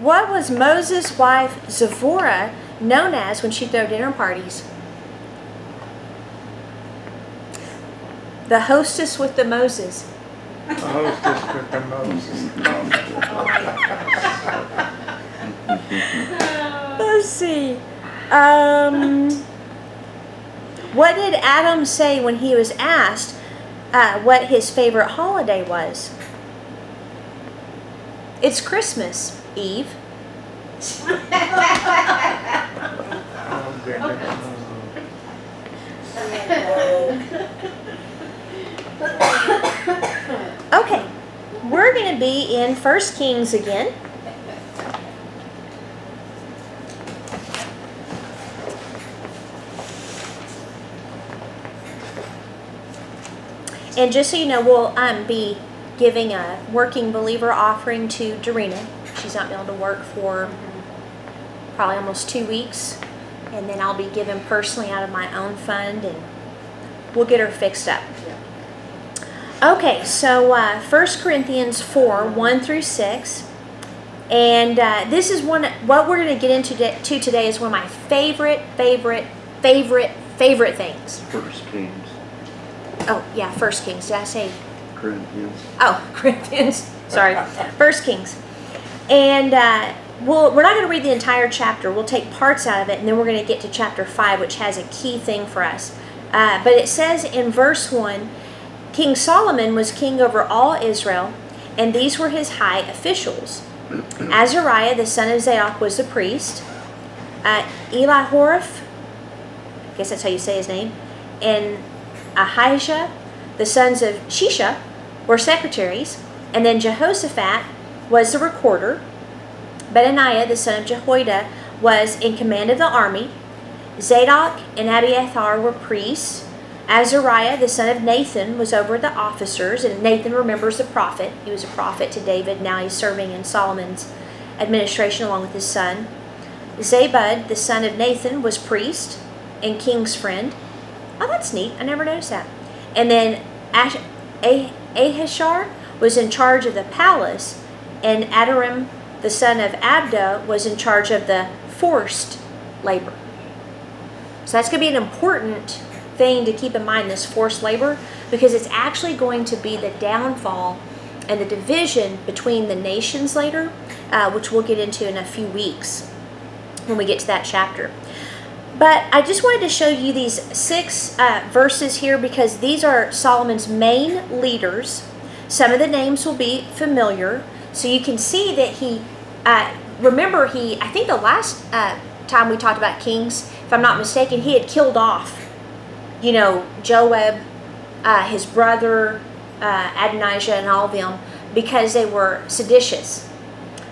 what was Moses' wife Zipporah known as when she threw dinner parties? The hostess with the Moses. The hostess with the Moses. Let's see. Um, what did Adam say when he was asked uh, what his favorite holiday was? It's Christmas, Eve. Okay, we're going to be in First Kings again. And just so you know, we'll um, be giving a working believer offering to Dorena. She's not been able to work for probably almost two weeks. And then I'll be giving personally out of my own fund and we'll get her fixed up. Okay, so uh, 1 Corinthians 4 1 through 6. And uh, this is one, what we're going to get into to, to today is one of my favorite, favorite, favorite, favorite things. First Kings, Oh, yeah, First Kings. Did I say? Corinthians. Oh, Corinthians. Sorry. First Kings. And uh, we'll, we're not going to read the entire chapter. We'll take parts out of it, and then we're going to get to chapter 5, which has a key thing for us. Uh, but it says in verse 1 King Solomon was king over all Israel, and these were his high officials. Azariah, the son of Zadok, was the priest. Uh, Elihoreph, I guess that's how you say his name, and Ahijah, the sons of Shisha, were secretaries, and then Jehoshaphat was the recorder. Benaniah, the son of Jehoiada, was in command of the army. Zadok and Abiathar were priests. Azariah, the son of Nathan, was over the officers, and Nathan remembers the prophet. He was a prophet to David. Now he's serving in Solomon's administration along with his son. Zabud, the son of Nathan, was priest and king's friend. Oh, that's neat. I never noticed that. And then Ash- ah- Ahishar was in charge of the palace, and Adoram, the son of Abda, was in charge of the forced labor. So that's going to be an important thing to keep in mind this forced labor because it's actually going to be the downfall and the division between the nations later, uh, which we'll get into in a few weeks when we get to that chapter. But I just wanted to show you these six uh, verses here because these are Solomon's main leaders. Some of the names will be familiar, so you can see that he. Uh, remember, he. I think the last uh, time we talked about kings, if I'm not mistaken, he had killed off, you know, Joab, uh, his brother, uh, Adonijah, and all of them because they were seditious.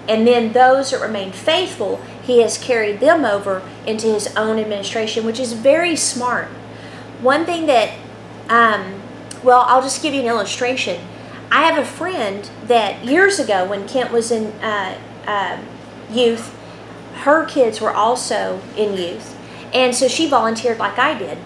And then those that remained faithful, he has carried them over into his own administration, which is very smart. One thing that, um, well, I'll just give you an illustration. I have a friend that years ago, when Kent was in uh, uh, youth, her kids were also in youth. And so she volunteered like I did.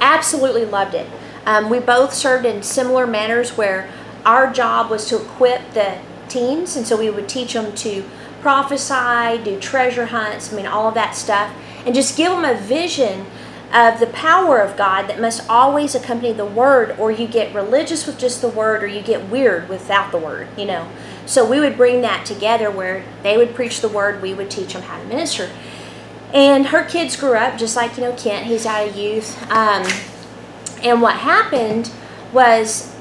Absolutely loved it. Um, we both served in similar manners where our job was to equip the teens, and so we would teach them to prophesy, do treasure hunts, I mean, all of that stuff, and just give them a vision of the power of God that must always accompany the word, or you get religious with just the word, or you get weird without the word, you know. So we would bring that together where they would preach the word, we would teach them how to minister. And her kids grew up just like, you know, Kent, he's out of youth. Um, and what happened was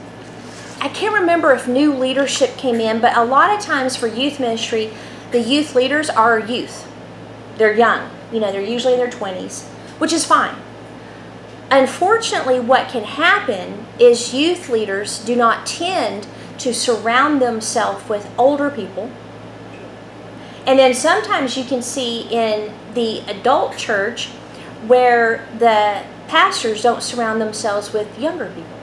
I can't remember if new leadership came in, but a lot of times for youth ministry, the youth leaders are youth. They're young. You know, they're usually in their 20s, which is fine. Unfortunately, what can happen is youth leaders do not tend to surround themselves with older people. And then sometimes you can see in the adult church where the pastors don't surround themselves with younger people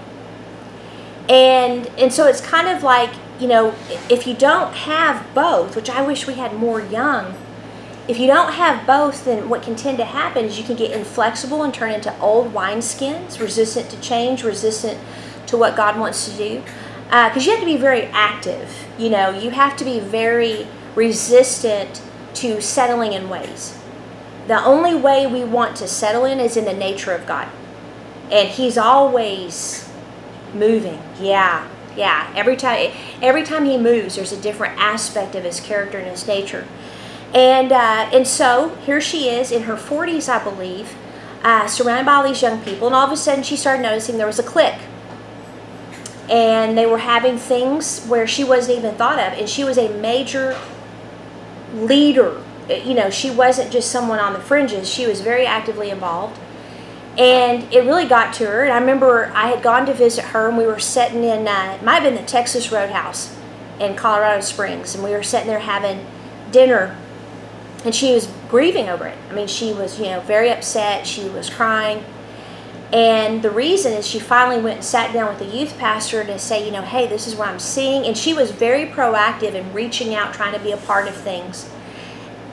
and and so it's kind of like you know if you don't have both which i wish we had more young if you don't have both then what can tend to happen is you can get inflexible and turn into old wineskins resistant to change resistant to what god wants to do because uh, you have to be very active you know you have to be very resistant to settling in ways. The only way we want to settle in is in the nature of God. And he's always moving. Yeah. Yeah. Every time every time he moves, there's a different aspect of his character and his nature. And uh, and so here she is in her 40s, I believe, uh, surrounded by all these young people. And all of a sudden, she started noticing there was a clique and they were having things where she wasn't even thought of and she was a major leader you know she wasn't just someone on the fringes she was very actively involved and it really got to her and i remember i had gone to visit her and we were sitting in uh, it might have been the texas roadhouse in colorado springs and we were sitting there having dinner and she was grieving over it i mean she was you know very upset she was crying and the reason is she finally went and sat down with the youth pastor to say, you know, hey, this is what I'm seeing. And she was very proactive in reaching out, trying to be a part of things.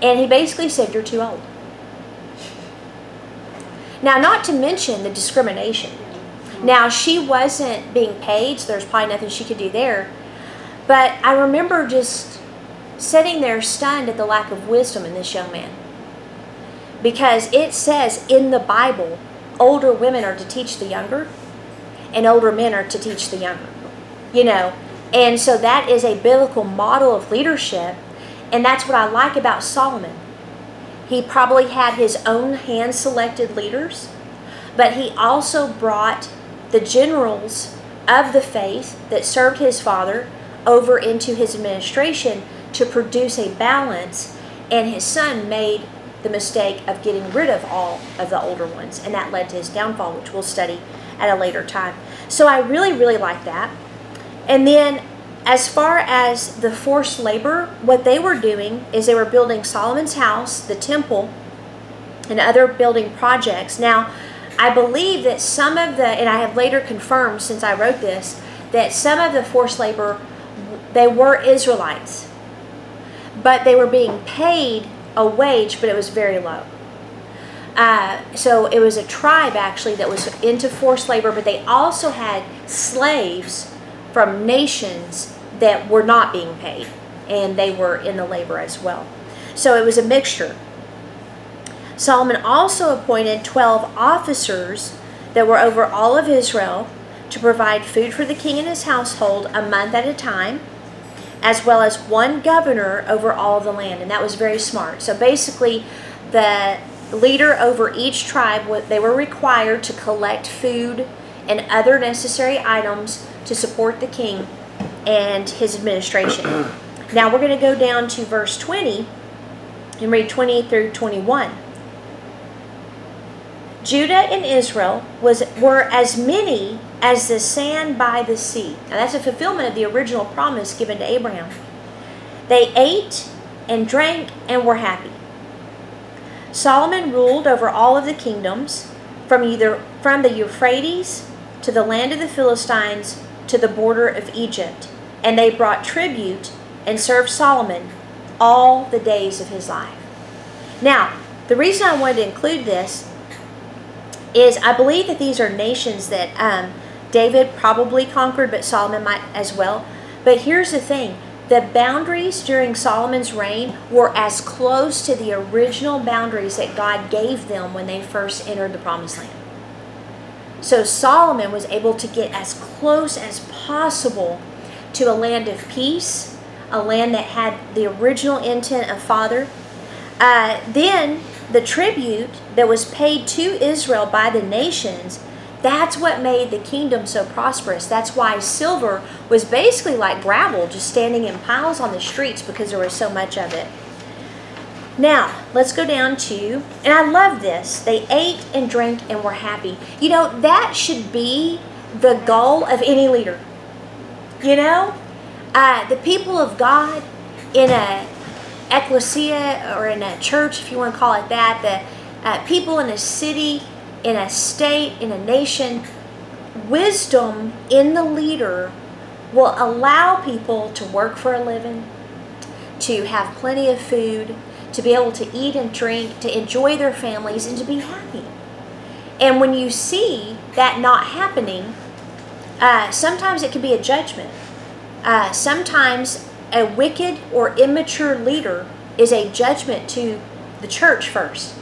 And he basically said, you're too old. Now, not to mention the discrimination. Now, she wasn't being paid, so there's probably nothing she could do there. But I remember just sitting there stunned at the lack of wisdom in this young man. Because it says in the Bible older women are to teach the younger, and older men are to teach the younger. You know, and so that is a biblical model of leadership, and that's what I like about Solomon. He probably had his own hand selected leaders, but he also brought the generals of the faith that served his father over into his administration to produce a balance, and his son made the mistake of getting rid of all of the older ones, and that led to his downfall, which we'll study at a later time. So I really, really like that. And then, as far as the forced labor, what they were doing is they were building Solomon's house, the temple, and other building projects. Now, I believe that some of the, and I have later confirmed since I wrote this, that some of the forced labor, they were Israelites, but they were being paid a wage, but it was very low. Uh, so it was a tribe actually that was into forced labor, but they also had slaves from nations that were not being paid, and they were in the labor as well. So it was a mixture. Solomon also appointed 12 officers that were over all of Israel to provide food for the king and his household a month at a time as well as one governor over all the land, and that was very smart. So basically, the leader over each tribe, they were required to collect food and other necessary items to support the king and his administration. now we're going to go down to verse 20 and read 20 through 21. Judah and Israel was were as many as the sand by the sea. Now that's a fulfillment of the original promise given to Abraham. They ate and drank and were happy. Solomon ruled over all of the kingdoms from either from the Euphrates to the land of the Philistines to the border of Egypt, and they brought tribute and served Solomon all the days of his life. Now, the reason I wanted to include this is I believe that these are nations that um, David probably conquered, but Solomon might as well. But here's the thing the boundaries during Solomon's reign were as close to the original boundaries that God gave them when they first entered the promised land. So Solomon was able to get as close as possible to a land of peace, a land that had the original intent of Father. Uh, then the tribute that was paid to Israel by the nations that's what made the kingdom so prosperous. That's why silver was basically like gravel, just standing in piles on the streets because there was so much of it. Now, let's go down to, and I love this. They ate and drank and were happy. You know, that should be the goal of any leader. You know, uh, the people of God in a ecclesia or in a church, if you want to call it that, the uh, people in a city in a state, in a nation, wisdom in the leader will allow people to work for a living, to have plenty of food, to be able to eat and drink, to enjoy their families, and to be happy. And when you see that not happening, uh, sometimes it can be a judgment. Uh, sometimes a wicked or immature leader is a judgment to the church first.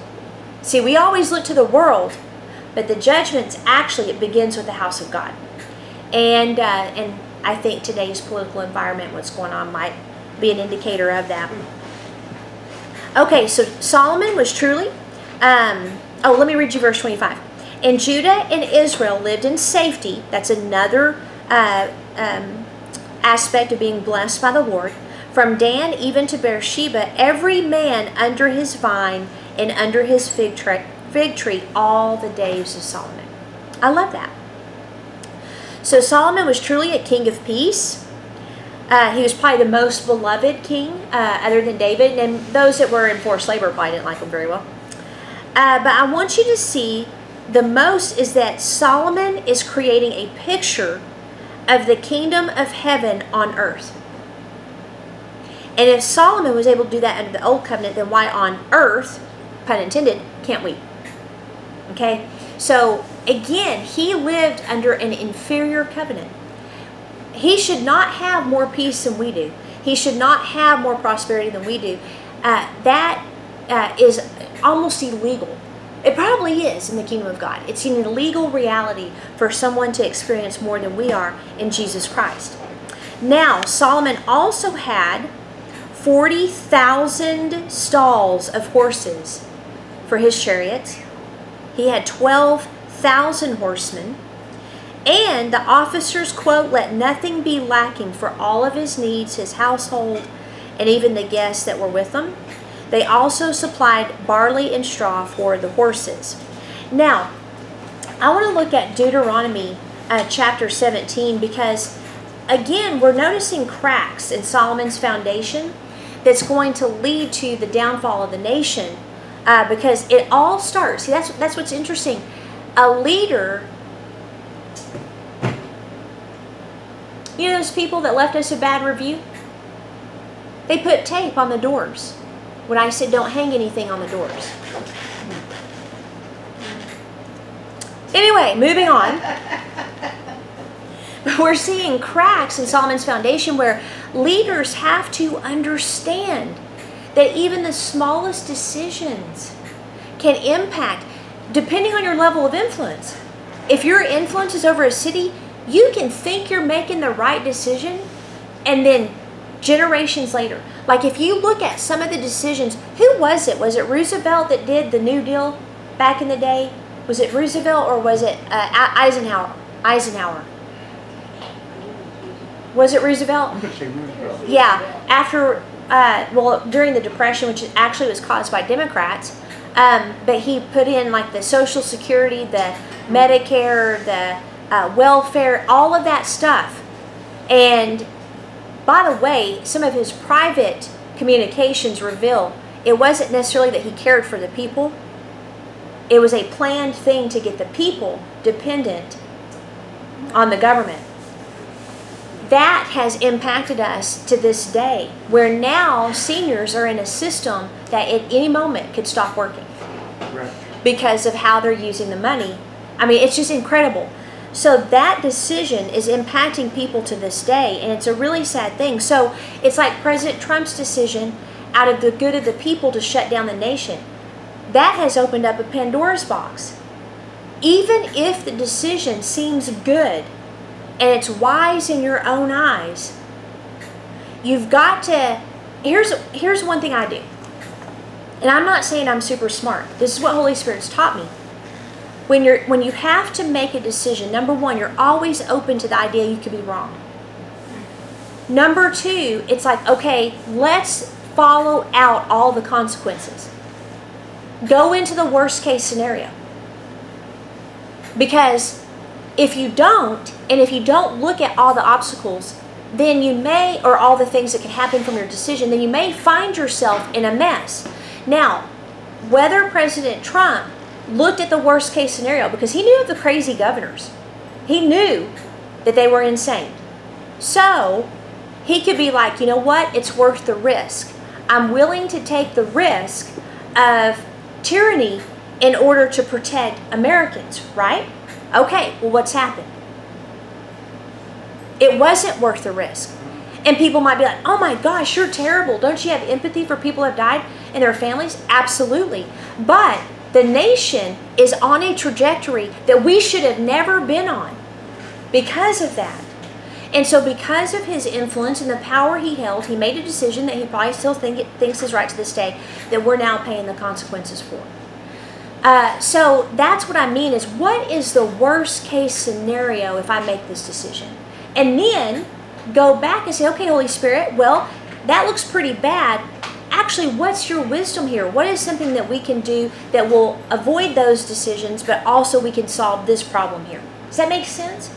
See, we always look to the world, but the judgments actually it begins with the house of God. And uh, and I think today's political environment, what's going on, might be an indicator of that. Okay, so Solomon was truly. Um, oh, let me read you verse 25. And Judah and Israel lived in safety. That's another uh, um, aspect of being blessed by the Lord. From Dan even to Beersheba, every man under his vine and under his fig tree, fig tree all the days of Solomon. I love that. So Solomon was truly a king of peace. Uh, he was probably the most beloved king, uh, other than David, and those that were in forced labor probably didn't like him very well. Uh, but I want you to see the most is that Solomon is creating a picture of the kingdom of heaven on earth. And if Solomon was able to do that under the old covenant, then why on earth, pun intended, can't we? Okay? So again, he lived under an inferior covenant. He should not have more peace than we do. He should not have more prosperity than we do. Uh, that uh, is almost illegal. It probably is in the kingdom of God. It's an illegal reality for someone to experience more than we are in Jesus Christ. Now, Solomon also had 40,000 stalls of horses for his chariots. He had 12,000 horsemen. And the officers quote, Let nothing be lacking for all of his needs, his household, and even the guests that were with him. They also supplied barley and straw for the horses. Now, I want to look at Deuteronomy uh, chapter 17 because, again, we're noticing cracks in Solomon's foundation that's going to lead to the downfall of the nation uh, because it all starts. See, that's, that's what's interesting. A leader You know those people that left us a bad review? They put tape on the doors when I said don't hang anything on the doors. Anyway, moving on. We're seeing cracks in Solomon's foundation where leaders have to understand that even the smallest decisions can impact, depending on your level of influence. If your influence is over a city, you can think you're making the right decision and then generations later like if you look at some of the decisions who was it was it roosevelt that did the new deal back in the day was it roosevelt or was it uh, eisenhower eisenhower was it roosevelt I'm gonna say Roosevelt. yeah after uh, well during the depression which actually was caused by democrats um, but he put in like the social security the medicare the uh, welfare, all of that stuff. And by the way, some of his private communications reveal it wasn't necessarily that he cared for the people, it was a planned thing to get the people dependent on the government. That has impacted us to this day, where now seniors are in a system that at any moment could stop working Right. because of how they're using the money. I mean, it's just incredible. So that decision is impacting people to this day, and it's a really sad thing. So it's like President Trump's decision out of the good of the people to shut down the nation. That has opened up a Pandora's box. Even if the decision seems good and it's wise in your own eyes, you've got to here's here's one thing I do. And I'm not saying I'm super smart. This is what Holy Spirit's taught me. When you're when you have to make a decision number one you're always open to the idea you could be wrong. Number two it's like okay let's follow out all the consequences. Go into the worst case scenario. Because if you don't and if you don't look at all the obstacles then you may or all the things that can happen from your decision then you may find yourself in a mess now whether president trump looked at the worst case scenario because he knew of the crazy governors. He knew that they were insane. So he could be like, you know what? It's worth the risk. I'm willing to take the risk of tyranny in order to protect Americans, right? Okay, well, what's happened? It wasn't worth the risk. And people might be like, oh my gosh, you're terrible. Don't you have empathy for people who have died and their families? Absolutely. But the nation is on a trajectory that we should have never been on because of that. And so, because of his influence and the power he held, he made a decision that he probably still think, thinks is right to this day that we're now paying the consequences for. Uh, so, that's what I mean is what is the worst case scenario if I make this decision? And then go back and say, okay, Holy Spirit, well, that looks pretty bad. Actually, what's your wisdom here? What is something that we can do that will avoid those decisions, but also we can solve this problem here? Does that make sense?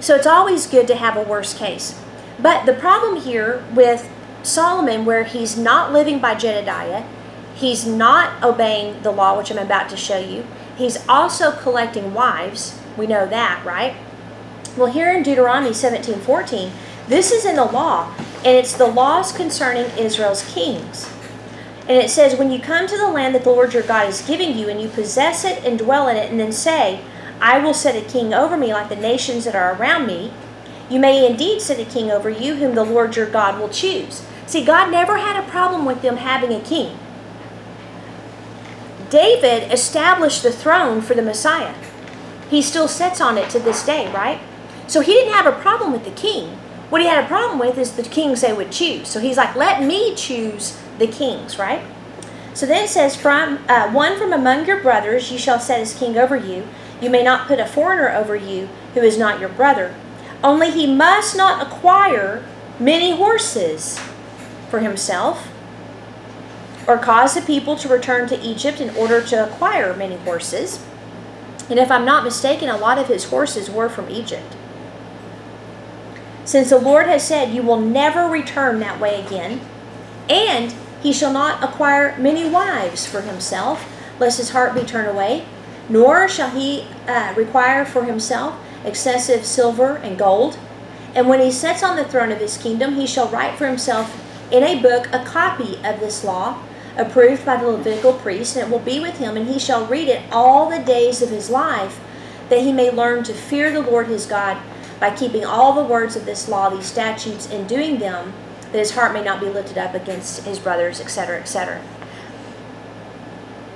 So it's always good to have a worst case. But the problem here with Solomon, where he's not living by Jedediah, he's not obeying the law, which I'm about to show you, he's also collecting wives. We know that, right? Well, here in Deuteronomy 17 14, this is in the law, and it's the laws concerning Israel's kings. And it says, When you come to the land that the Lord your God is giving you, and you possess it and dwell in it, and then say, I will set a king over me like the nations that are around me. You may indeed set a king over you, whom the Lord your God will choose. See, God never had a problem with them having a king. David established the throne for the Messiah. He still sits on it to this day, right? So he didn't have a problem with the king. What he had a problem with is the kings they would choose. So he's like, let me choose the kings, right? So then it says, from uh, one from among your brothers you shall set as king over you. You may not put a foreigner over you who is not your brother. Only he must not acquire many horses for himself, or cause the people to return to Egypt in order to acquire many horses. And if I'm not mistaken, a lot of his horses were from Egypt. Since the Lord has said, You will never return that way again, and he shall not acquire many wives for himself, lest his heart be turned away nor shall he uh, require for himself excessive silver and gold. And when he sits on the throne of his kingdom, he shall write for himself in a book a copy of this law, approved by the Levitical priest, and it will be with him, and he shall read it all the days of his life, that he may learn to fear the Lord his God by keeping all the words of this law, these statutes, and doing them, that his heart may not be lifted up against his brothers, etc., etc.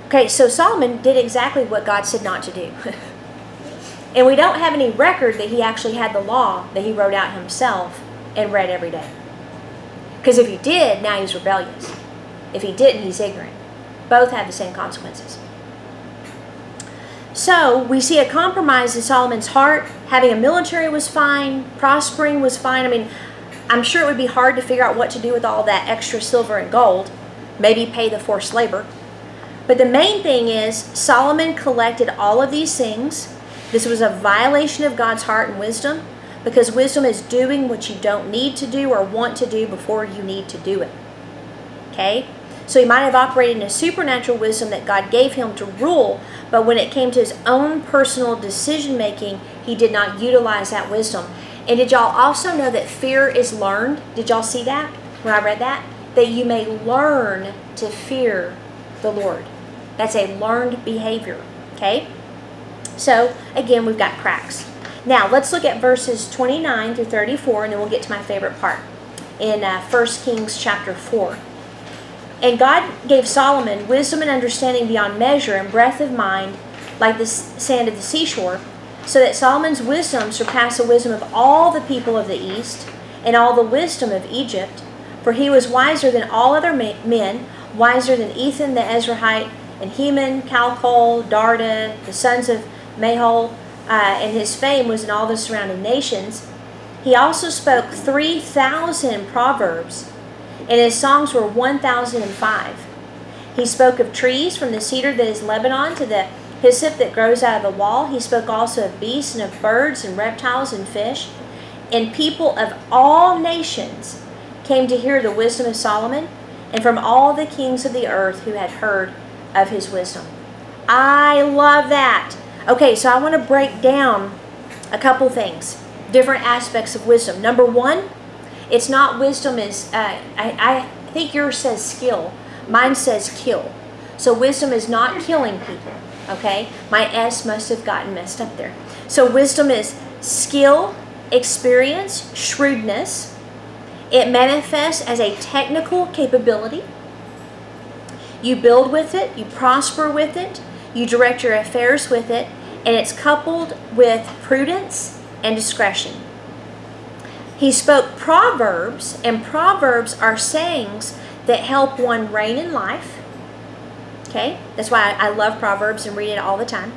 Okay, so Solomon did exactly what God said not to do. and we don't have any record that he actually had the law that he wrote out himself and read every day. Because if he did, now he's rebellious. If he didn't, he's ignorant. Both have the same consequences. So we see a compromise in Solomon's heart. Having a military was fine, prospering was fine. I mean, I'm sure it would be hard to figure out what to do with all that extra silver and gold. Maybe pay the forced labor. But the main thing is, Solomon collected all of these things. This was a violation of God's heart and wisdom because wisdom is doing what you don't need to do or want to do before you need to do it. Okay? So he might have operated in a supernatural wisdom that God gave him to rule, but when it came to his own personal decision making, he did not utilize that wisdom. And did y'all also know that fear is learned? Did y'all see that when I read that? That you may learn to fear the Lord. That's a learned behavior. Okay? So, again, we've got cracks. Now, let's look at verses 29 through 34, and then we'll get to my favorite part in uh, 1 Kings chapter 4. And God gave Solomon wisdom and understanding beyond measure and breadth of mind, like the sand of the seashore, so that Solomon's wisdom surpassed the wisdom of all the people of the East and all the wisdom of Egypt. For he was wiser than all other men, wiser than Ethan the Ezrahite, and Heman, Calcol, Darda, the sons of Mahol, uh, and his fame was in all the surrounding nations. He also spoke 3,000 proverbs, and his songs were 1,005. He spoke of trees from the cedar that is Lebanon to the hyssop that grows out of the wall. He spoke also of beasts and of birds and reptiles and fish. And people of all nations came to hear the wisdom of Solomon, and from all the kings of the earth who had heard of his wisdom. I love that. Okay, so I want to break down a couple things, different aspects of wisdom. Number one, it's not wisdom is, uh, I, I think yours says skill. Mine says kill. So wisdom is not killing people. Okay? My S must have gotten messed up there. So wisdom is skill, experience, shrewdness. It manifests as a technical capability. You build with it, you prosper with it, you direct your affairs with it, and it's coupled with prudence and discretion. He spoke proverbs, and proverbs are sayings that help one reign in life. Okay, that's why I love proverbs and read it all the time.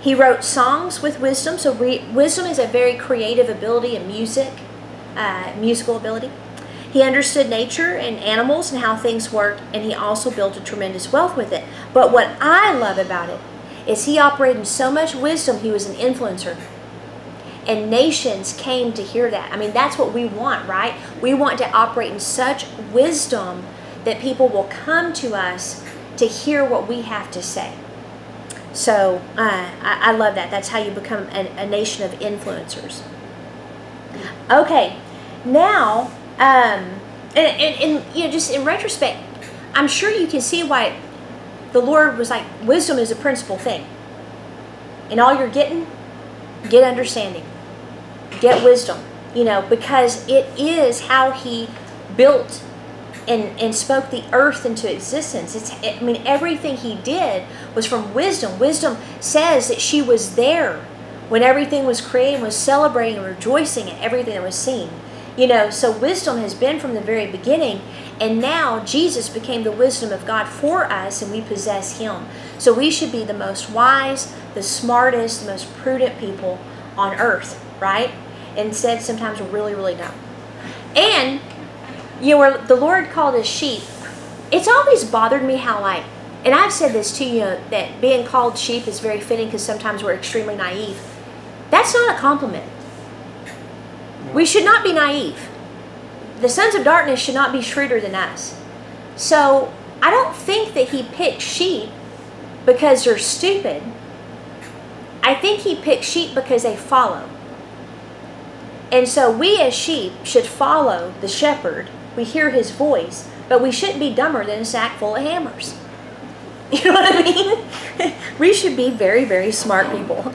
He wrote songs with wisdom. So re- wisdom is a very creative ability in music, uh, musical ability. He understood nature and animals and how things worked, and he also built a tremendous wealth with it. But what I love about it is he operated in so much wisdom, he was an influencer. And nations came to hear that. I mean, that's what we want, right? We want to operate in such wisdom that people will come to us to hear what we have to say. So uh, I, I, love that. That's how you become a, a nation of influencers. Okay, now, um, and, and, and you know, just in retrospect, I'm sure you can see why the Lord was like, wisdom is a principal thing. And all you're getting, get understanding, get wisdom, you know, because it is how He built and, and spoke the earth into existence. It's, I mean, everything he did was from wisdom. Wisdom says that she was there when everything was created, was celebrating and rejoicing at everything that was seen. You know, so wisdom has been from the very beginning, and now Jesus became the wisdom of God for us, and we possess Him. So we should be the most wise, the smartest, the most prudent people on earth, right? Instead, sometimes we're really, really dumb. And you know, the Lord called us sheep, it's always bothered me how like, and I've said this to you that being called sheep is very fitting because sometimes we're extremely naive. That's not a compliment. We should not be naive. The sons of darkness should not be shrewder than us. So I don't think that he picked sheep because they're stupid. I think he picked sheep because they follow. And so we as sheep should follow the shepherd we hear his voice, but we shouldn't be dumber than a sack full of hammers. You know what I mean? we should be very, very smart people.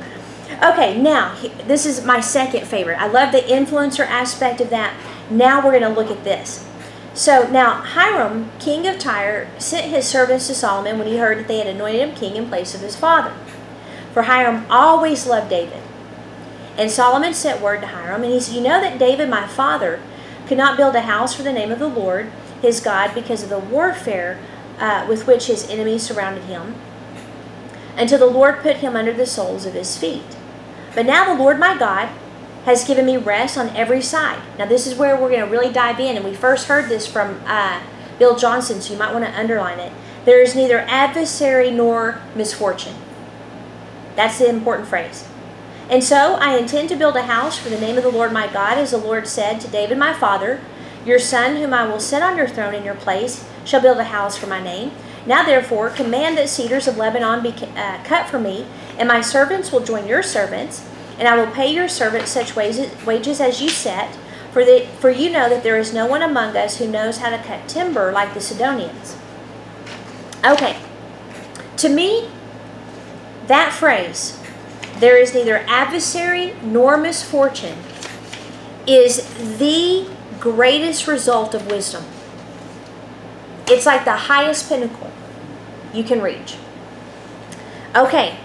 Okay, now, this is my second favorite. I love the influencer aspect of that. Now we're going to look at this. So now Hiram, king of Tyre, sent his servants to Solomon when he heard that they had anointed him king in place of his father. For Hiram always loved David. And Solomon sent word to Hiram, and he said, You know that David, my father, could not build a house for the name of the Lord his God because of the warfare uh, with which his enemies surrounded him, until the Lord put him under the soles of his feet. But now the Lord my God has given me rest on every side. Now, this is where we're going to really dive in, and we first heard this from uh, Bill Johnson, so you might want to underline it. There is neither adversary nor misfortune. That's the important phrase. And so I intend to build a house for the name of the Lord my God, as the Lord said to David my father, Your son, whom I will set on your throne in your place, shall build a house for my name. Now therefore, command that cedars of Lebanon be uh, cut for me, and my servants will join your servants, and I will pay your servants such wages as you set. For, the, for you know that there is no one among us who knows how to cut timber like the Sidonians. Okay. To me, that phrase, there is neither adversary nor misfortune, is the greatest result of wisdom. It's like the highest pinnacle you can reach. Okay.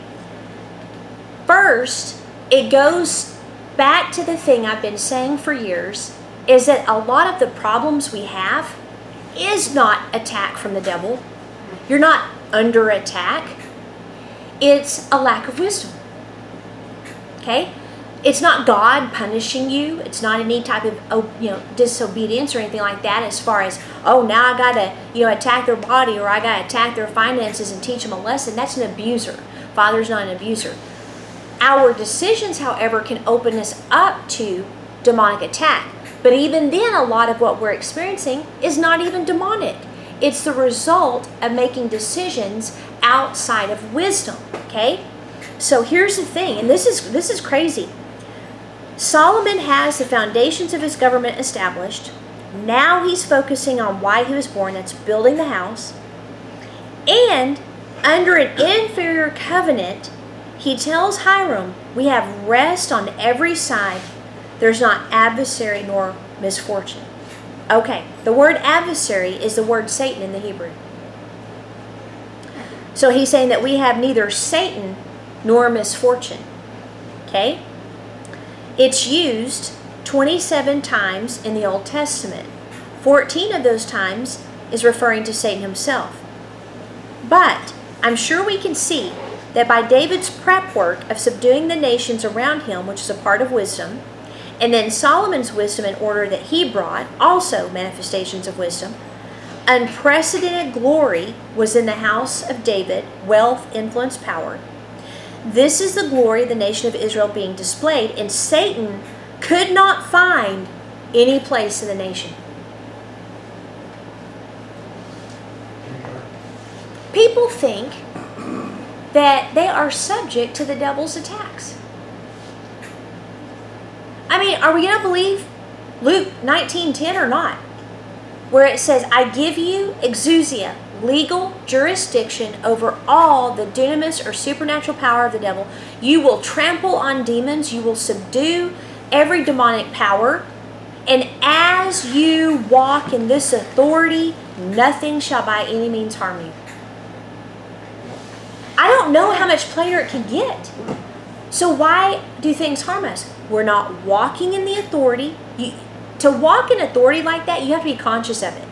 First, it goes back to the thing I've been saying for years is that a lot of the problems we have is not attack from the devil. You're not under attack. It's a lack of wisdom. Okay? It's not God punishing you. It's not any type of oh, you know disobedience or anything like that. As far as oh now I gotta you know attack their body or I gotta attack their finances and teach them a lesson. That's an abuser. Father's not an abuser. Our decisions, however, can open us up to demonic attack. But even then, a lot of what we're experiencing is not even demonic. It's the result of making decisions outside of wisdom. Okay? So here's the thing, and this is this is crazy. Solomon has the foundations of his government established. Now he's focusing on why he was born, that's building the house. And under an inferior covenant, he tells Hiram, We have rest on every side. There's not adversary nor misfortune. Okay, the word adversary is the word Satan in the Hebrew. So he's saying that we have neither Satan nor misfortune. Okay? It's used 27 times in the Old Testament. 14 of those times is referring to Satan himself. But I'm sure we can see that by David's prep work of subduing the nations around him, which is a part of wisdom, and then Solomon's wisdom and order that he brought, also manifestations of wisdom, unprecedented glory was in the house of David, wealth, influence, power. This is the glory of the nation of Israel being displayed, and Satan could not find any place in the nation. People think that they are subject to the devil's attacks. I mean, are we going to believe Luke 19:10 or not? Where it says, "I give you exousia, legal jurisdiction over all the dunamis or supernatural power of the devil. You will trample on demons, you will subdue every demonic power, and as you walk in this authority, nothing shall by any means harm you." I don't know how much plainer it can get. So why do things harm us? We're not walking in the authority. You, to walk in authority like that, you have to be conscious of it.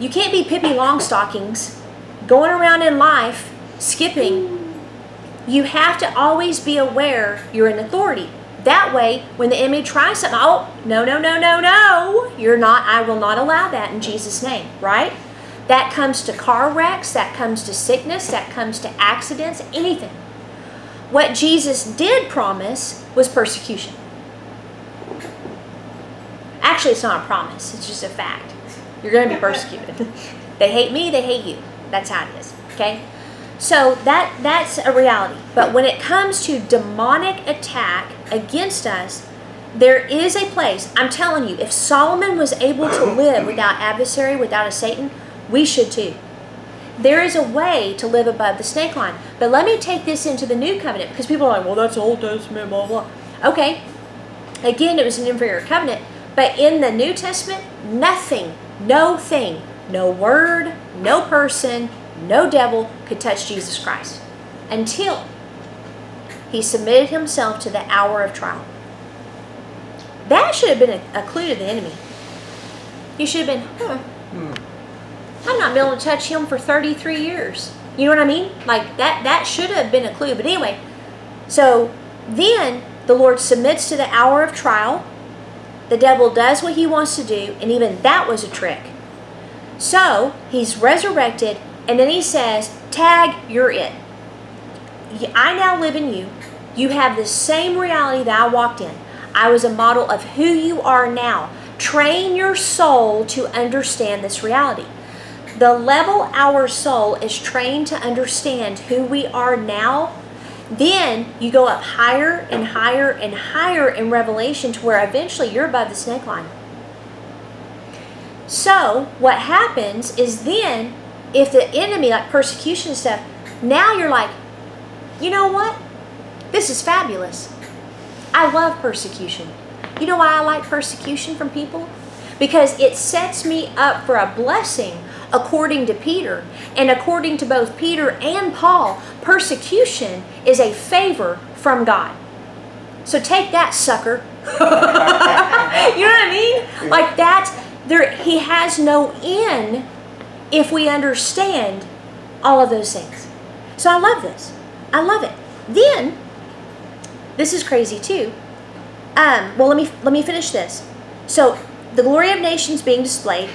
You can't be Pippi Longstockings going around in life skipping. You have to always be aware you're in authority. That way, when the enemy tries something, oh, no, no, no, no, no, you're not, I will not allow that in Jesus' name, right? That comes to car wrecks, that comes to sickness, that comes to accidents, anything. What Jesus did promise was persecution. Actually, it's not a promise, it's just a fact. You're going to be persecuted. they hate me, they hate you. That's how it is. Okay? So that that's a reality. But when it comes to demonic attack against us, there is a place. I'm telling you, if Solomon was able to live without adversary, without a Satan, we should too. There is a way to live above the snake line. But let me take this into the new covenant because people are like, well, that's Old Testament, blah, blah. Okay. Again, it was an inferior covenant. But in the New Testament, nothing, no thing, no word, no person, no devil could touch Jesus Christ until he submitted himself to the hour of trial. That should have been a, a clue to the enemy. He should have been, huh, I'm not been able to touch him for 33 years. You know what I mean? Like that that should have been a clue. But anyway, so then the Lord submits to the hour of trial. The devil does what he wants to do, and even that was a trick. So he's resurrected, and then he says, Tag, you're it. I now live in you. You have the same reality that I walked in. I was a model of who you are now. Train your soul to understand this reality. The level our soul is trained to understand who we are now, then you go up higher and higher and higher in revelation to where eventually you're above the snake line. So, what happens is then, if the enemy, like persecution stuff, now you're like, you know what? This is fabulous. I love persecution. You know why I like persecution from people? Because it sets me up for a blessing according to Peter. And according to both Peter and Paul, persecution is a favor from God. So take that, sucker. you know what I mean? Like that's there he has no end if we understand all of those things. So I love this. I love it. Then this is crazy too. Um, well, let me let me finish this. So the glory of nations being displayed,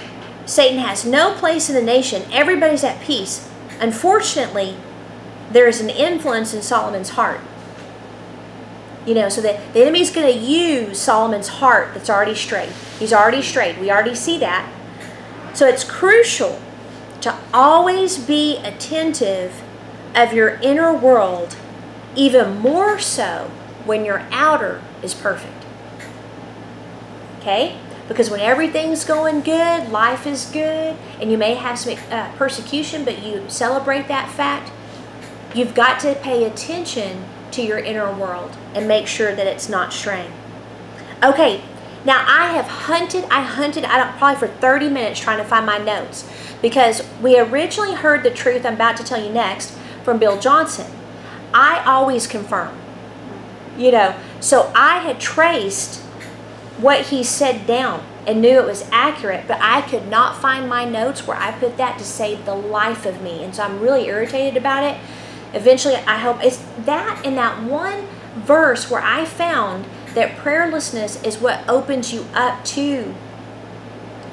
Satan has no place in the nation. Everybody's at peace. Unfortunately, there is an influence in Solomon's heart. You know, so that the enemy's going to use Solomon's heart that's already straight. He's already straight. We already see that. So it's crucial to always be attentive of your inner world, even more so when your outer is perfect. Okay? Because when everything's going good, life is good, and you may have some uh, persecution, but you celebrate that fact, you've got to pay attention to your inner world and make sure that it's not straying. Okay, Now I have hunted, I hunted, I don't probably for 30 minutes trying to find my notes because we originally heard the truth I'm about to tell you next from Bill Johnson. I always confirm. You know, so I had traced what he said down and knew it was accurate, but I could not find my notes where I put that to save the life of me. And so I'm really irritated about it. Eventually, I hope it's that in that one verse where I found that prayerlessness is what opens you up to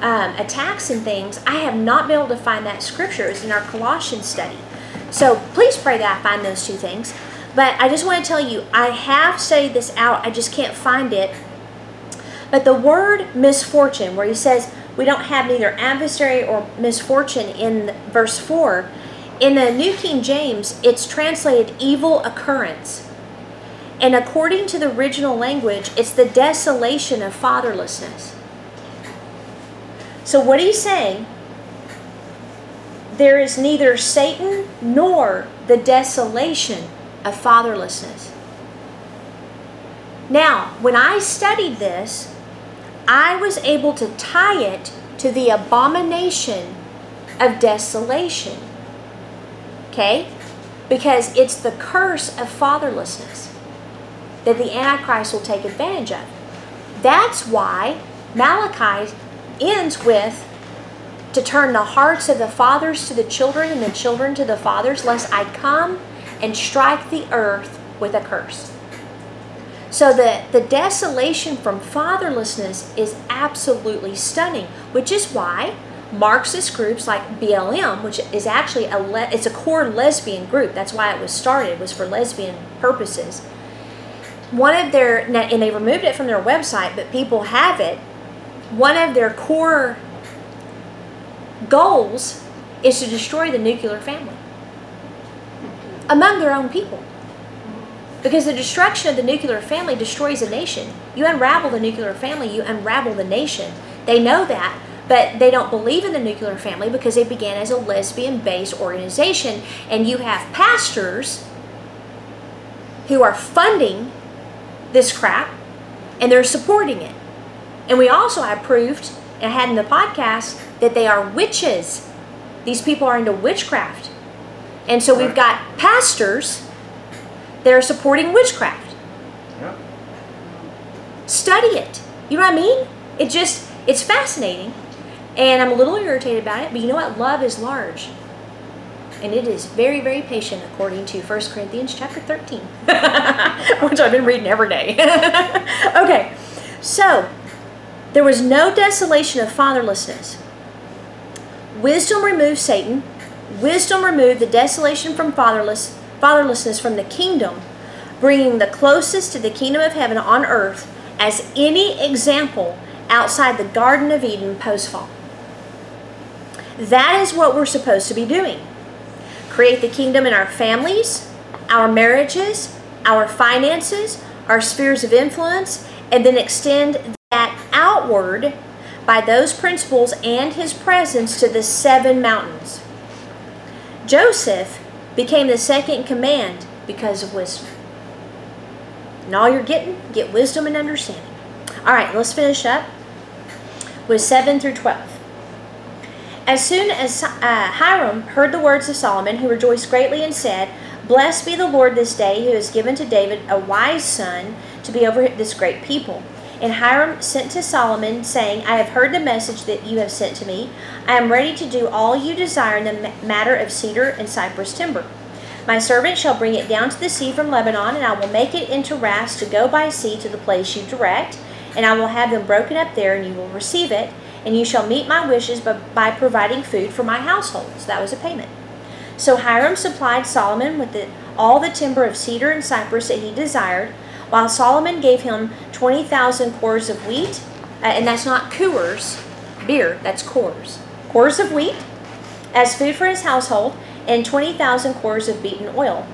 um, attacks and things. I have not been able to find that scripture. It's in our Colossians study. So please pray that I find those two things. But I just want to tell you, I have studied this out. I just can't find it. But the word misfortune, where he says we don't have neither adversary or misfortune in verse 4, in the New King James, it's translated evil occurrence. And according to the original language, it's the desolation of fatherlessness. So, what he's saying, there is neither Satan nor the desolation of fatherlessness. Now, when I studied this, I was able to tie it to the abomination of desolation. Okay? Because it's the curse of fatherlessness that the Antichrist will take advantage of. That's why Malachi ends with to turn the hearts of the fathers to the children and the children to the fathers, lest I come and strike the earth with a curse. So the, the desolation from fatherlessness is absolutely stunning, which is why Marxist groups like BLM, which is actually a le- it's a core lesbian group. That's why it was started was for lesbian purposes. One of their and they removed it from their website, but people have it. One of their core goals is to destroy the nuclear family among their own people. Because the destruction of the nuclear family destroys a nation. You unravel the nuclear family, you unravel the nation. They know that, but they don't believe in the nuclear family because they began as a lesbian based organization. And you have pastors who are funding this crap and they're supporting it. And we also have proved and had in the podcast that they are witches. These people are into witchcraft. And so we've got pastors that are supporting witchcraft. Yep. Study it. You know what I mean? It just, it's fascinating. And I'm a little irritated about it, but you know what? Love is large. And it is very, very patient according to 1 Corinthians chapter 13, which I've been reading every day. okay, so there was no desolation of fatherlessness. Wisdom removed Satan. Wisdom removed the desolation from fatherless, fatherlessness from the kingdom, bringing the closest to the kingdom of heaven on earth as any example outside the Garden of Eden post fall. That is what we're supposed to be doing. Create the kingdom in our families, our marriages, our finances, our spheres of influence, and then extend that outward by those principles and his presence to the seven mountains. Joseph became the second command because of wisdom. And all you're getting, get wisdom and understanding. All right, let's finish up with 7 through 12. As soon as uh, Hiram heard the words of Solomon, he rejoiced greatly and said, Blessed be the Lord this day, who has given to David a wise son to be over this great people. And Hiram sent to Solomon, saying, I have heard the message that you have sent to me. I am ready to do all you desire in the matter of cedar and cypress timber. My servant shall bring it down to the sea from Lebanon, and I will make it into rafts to go by sea to the place you direct, and I will have them broken up there, and you will receive it, and you shall meet my wishes by, by providing food for my household. So that was a payment. So Hiram supplied Solomon with the, all the timber of cedar and cypress that he desired, while Solomon gave him 20,000 cors of wheat, uh, and that's not coors, beer, that's cors. Cors of wheat as food for his household, and 20,000 cors of beaten oil.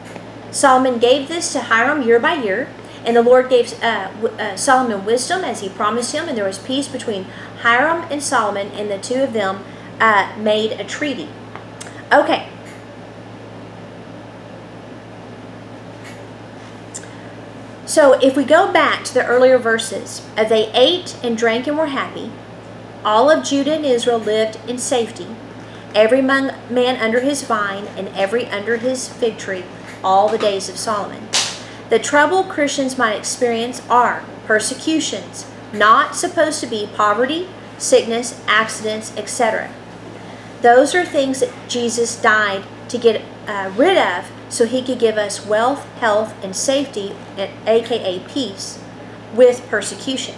Solomon gave this to Hiram year by year, and the Lord gave uh, uh, Solomon wisdom as he promised him, and there was peace between Hiram and Solomon, and the two of them uh, made a treaty. Okay. So if we go back to the earlier verses, as they ate and drank and were happy, all of Judah and Israel lived in safety, every man under his vine and every under his fig tree, all the days of Solomon. The trouble Christians might experience are persecutions, not supposed to be poverty, sickness, accidents, etc. Those are things that Jesus died to get uh, rid of so he could give us wealth, health, and safety, aka peace, with persecution.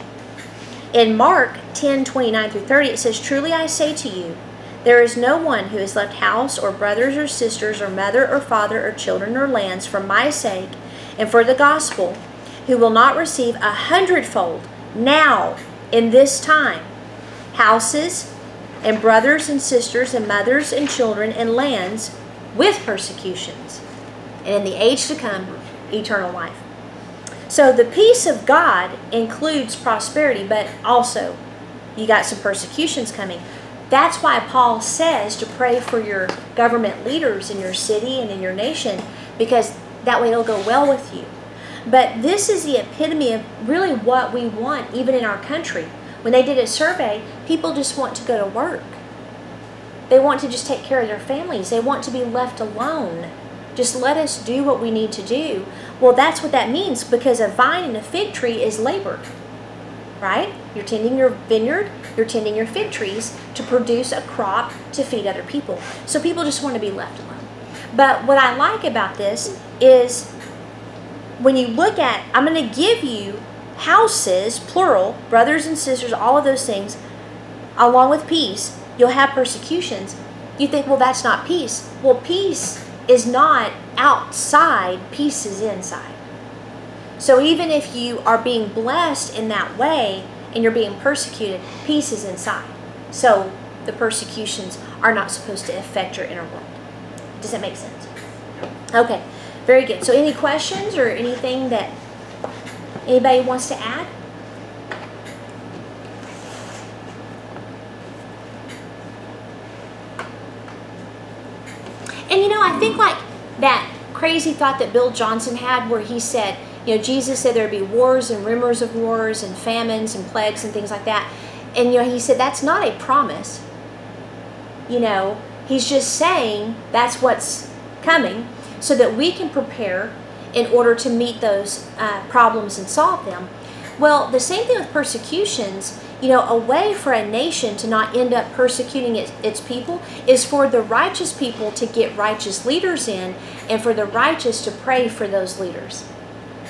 In Mark 10 29 through 30, it says, Truly I say to you, there is no one who has left house or brothers or sisters or mother or father or children or lands for my sake and for the gospel who will not receive a hundredfold now in this time houses and brothers and sisters and mothers and children and lands with persecutions and in the age to come eternal life. So the peace of god includes prosperity but also you got some persecutions coming. That's why paul says to pray for your government leaders in your city and in your nation because that way it'll go well with you. But this is the epitome of really what we want even in our country. When they did a survey people just want to go to work. They want to just take care of their families. They want to be left alone just let us do what we need to do. Well, that's what that means because a vine and a fig tree is labor, right? You're tending your vineyard, you're tending your fig trees to produce a crop to feed other people. So people just want to be left alone. But what I like about this is when you look at, I'm going to give you houses, plural, brothers and sisters, all of those things, along with peace. You'll have persecutions. You think, well, that's not peace. Well, peace is not outside, peace is inside. So even if you are being blessed in that way and you're being persecuted, peace is inside. So the persecutions are not supposed to affect your inner world. Does that make sense? Okay, very good. So any questions or anything that anybody wants to add? And you know, I think like that crazy thought that Bill Johnson had where he said, you know, Jesus said there'd be wars and rumors of wars and famines and plagues and things like that. And you know, he said that's not a promise. You know, he's just saying that's what's coming so that we can prepare in order to meet those uh, problems and solve them. Well, the same thing with persecutions you know, a way for a nation to not end up persecuting its, its people is for the righteous people to get righteous leaders in and for the righteous to pray for those leaders.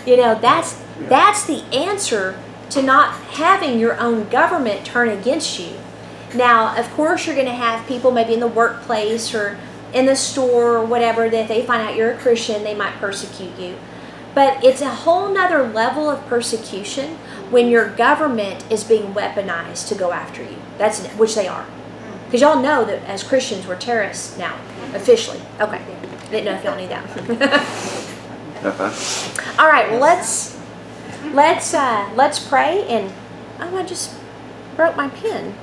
You know, that's that's the answer to not having your own government turn against you. Now, of course, you're going to have people maybe in the workplace or in the store or whatever that they find out you're a Christian, they might persecute you. But it's a whole nother level of persecution when your government is being weaponized to go after you. That's which they are. Because y'all know that as Christians we're terrorists now, officially. Okay. Didn't know if y'all knew that. All right, well let's let's uh, let's pray and oh I just broke my pen.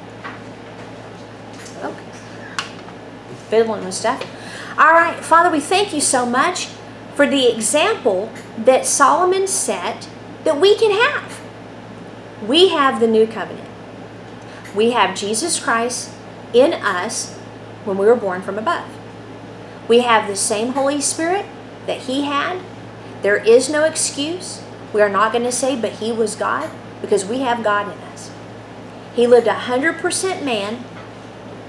Okay. Fiddling with stuff. All right, Father, we thank you so much for the example that Solomon set that we can have. We have the new covenant. We have Jesus Christ in us when we were born from above. We have the same Holy Spirit that He had. There is no excuse. We are not going to say, but He was God, because we have God in us. He lived 100% man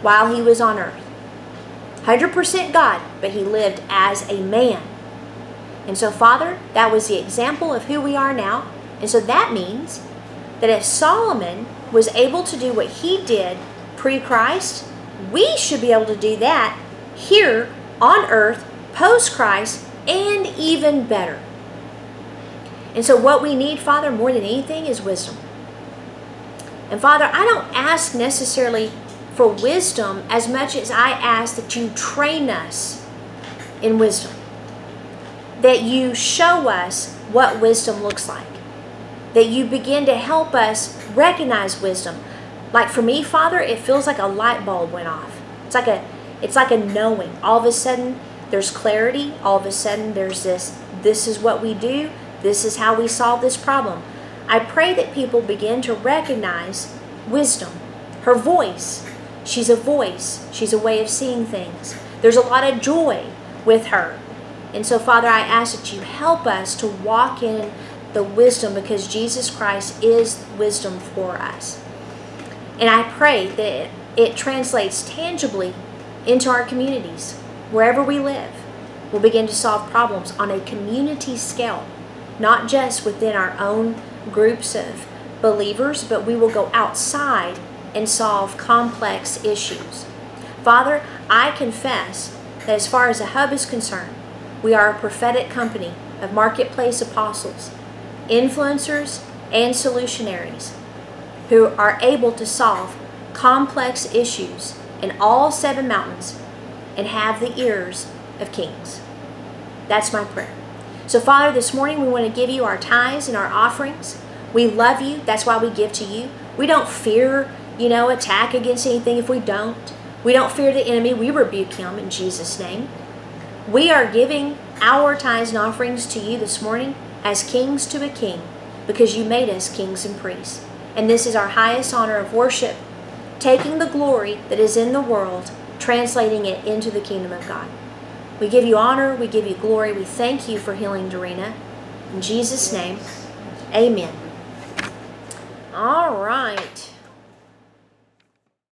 while He was on earth. 100% God, but He lived as a man. And so, Father, that was the example of who we are now. And so that means that if Solomon was able to do what he did pre Christ, we should be able to do that here on earth post Christ and even better. And so, what we need, Father, more than anything is wisdom. And Father, I don't ask necessarily for wisdom as much as I ask that you train us in wisdom, that you show us what wisdom looks like that you begin to help us recognize wisdom. Like for me, Father, it feels like a light bulb went off. It's like a it's like a knowing. All of a sudden there's clarity. All of a sudden there's this this is what we do. This is how we solve this problem. I pray that people begin to recognize wisdom, her voice. She's a voice, she's a way of seeing things. There's a lot of joy with her. And so, Father, I ask that you help us to walk in the wisdom because Jesus Christ is wisdom for us. And I pray that it translates tangibly into our communities, wherever we live. We'll begin to solve problems on a community scale, not just within our own groups of believers, but we will go outside and solve complex issues. Father, I confess that as far as the hub is concerned, we are a prophetic company of marketplace apostles, influencers, and solutionaries who are able to solve complex issues in all seven mountains and have the ears of kings. That's my prayer. So, Father, this morning we want to give you our tithes and our offerings. We love you. That's why we give to you. We don't fear, you know, attack against anything if we don't. We don't fear the enemy. We rebuke him in Jesus' name. We are giving our tithes and offerings to you this morning as kings to a king because you made us kings and priests. And this is our highest honor of worship, taking the glory that is in the world, translating it into the kingdom of God. We give you honor, we give you glory, we thank you for healing Dorena. In Jesus' name, amen. All right.